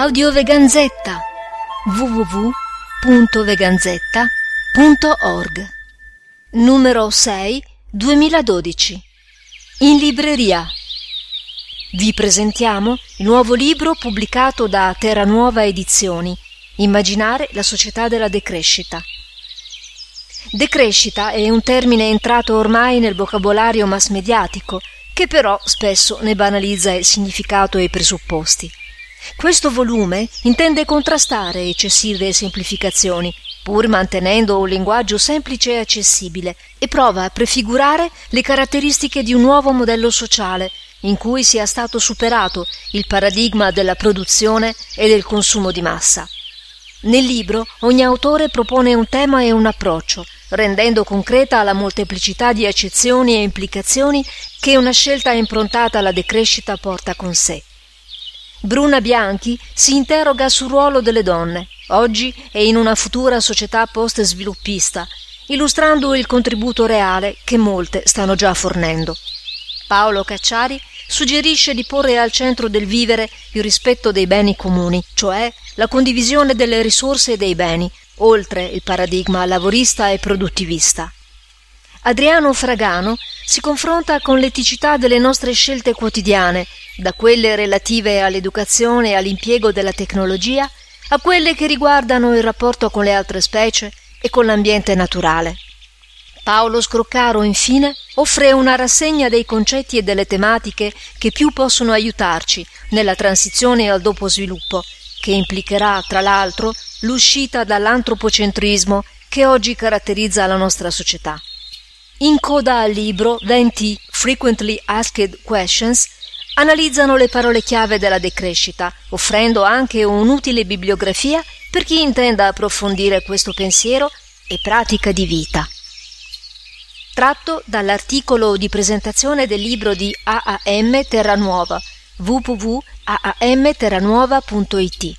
Audioveganzetta. www.veganzetta.org Numero 6 2012 In libreria. Vi presentiamo il nuovo libro pubblicato da Terranuova Edizioni Immaginare la società della decrescita. Decrescita è un termine entrato ormai nel vocabolario mass mediatico che però spesso ne banalizza il significato e i presupposti. Questo volume intende contrastare eccessive semplificazioni, pur mantenendo un linguaggio semplice e accessibile, e prova a prefigurare le caratteristiche di un nuovo modello sociale, in cui sia stato superato il paradigma della produzione e del consumo di massa. Nel libro ogni autore propone un tema e un approccio, rendendo concreta la molteplicità di accezioni e implicazioni che una scelta improntata alla decrescita porta con sé. Bruna Bianchi si interroga sul ruolo delle donne, oggi e in una futura società post-sviluppista, illustrando il contributo reale che molte stanno già fornendo. Paolo Cacciari suggerisce di porre al centro del vivere il rispetto dei beni comuni, cioè la condivisione delle risorse e dei beni, oltre il paradigma lavorista e produttivista. Adriano Fragano si confronta con l'eticità delle nostre scelte quotidiane, da quelle relative all'educazione e all'impiego della tecnologia a quelle che riguardano il rapporto con le altre specie e con l'ambiente naturale. Paolo Scroccaro, infine, offre una rassegna dei concetti e delle tematiche che più possono aiutarci nella transizione al dopo sviluppo, che implicherà, tra l'altro, l'uscita dall'antropocentrismo che oggi caratterizza la nostra società. In coda al libro 20 Frequently Asked Questions analizzano le parole chiave della decrescita, offrendo anche un'utile bibliografia per chi intenda approfondire questo pensiero e pratica di vita. Tratto dall'articolo di presentazione del libro di AAM Terranuova www.aamterranuova.it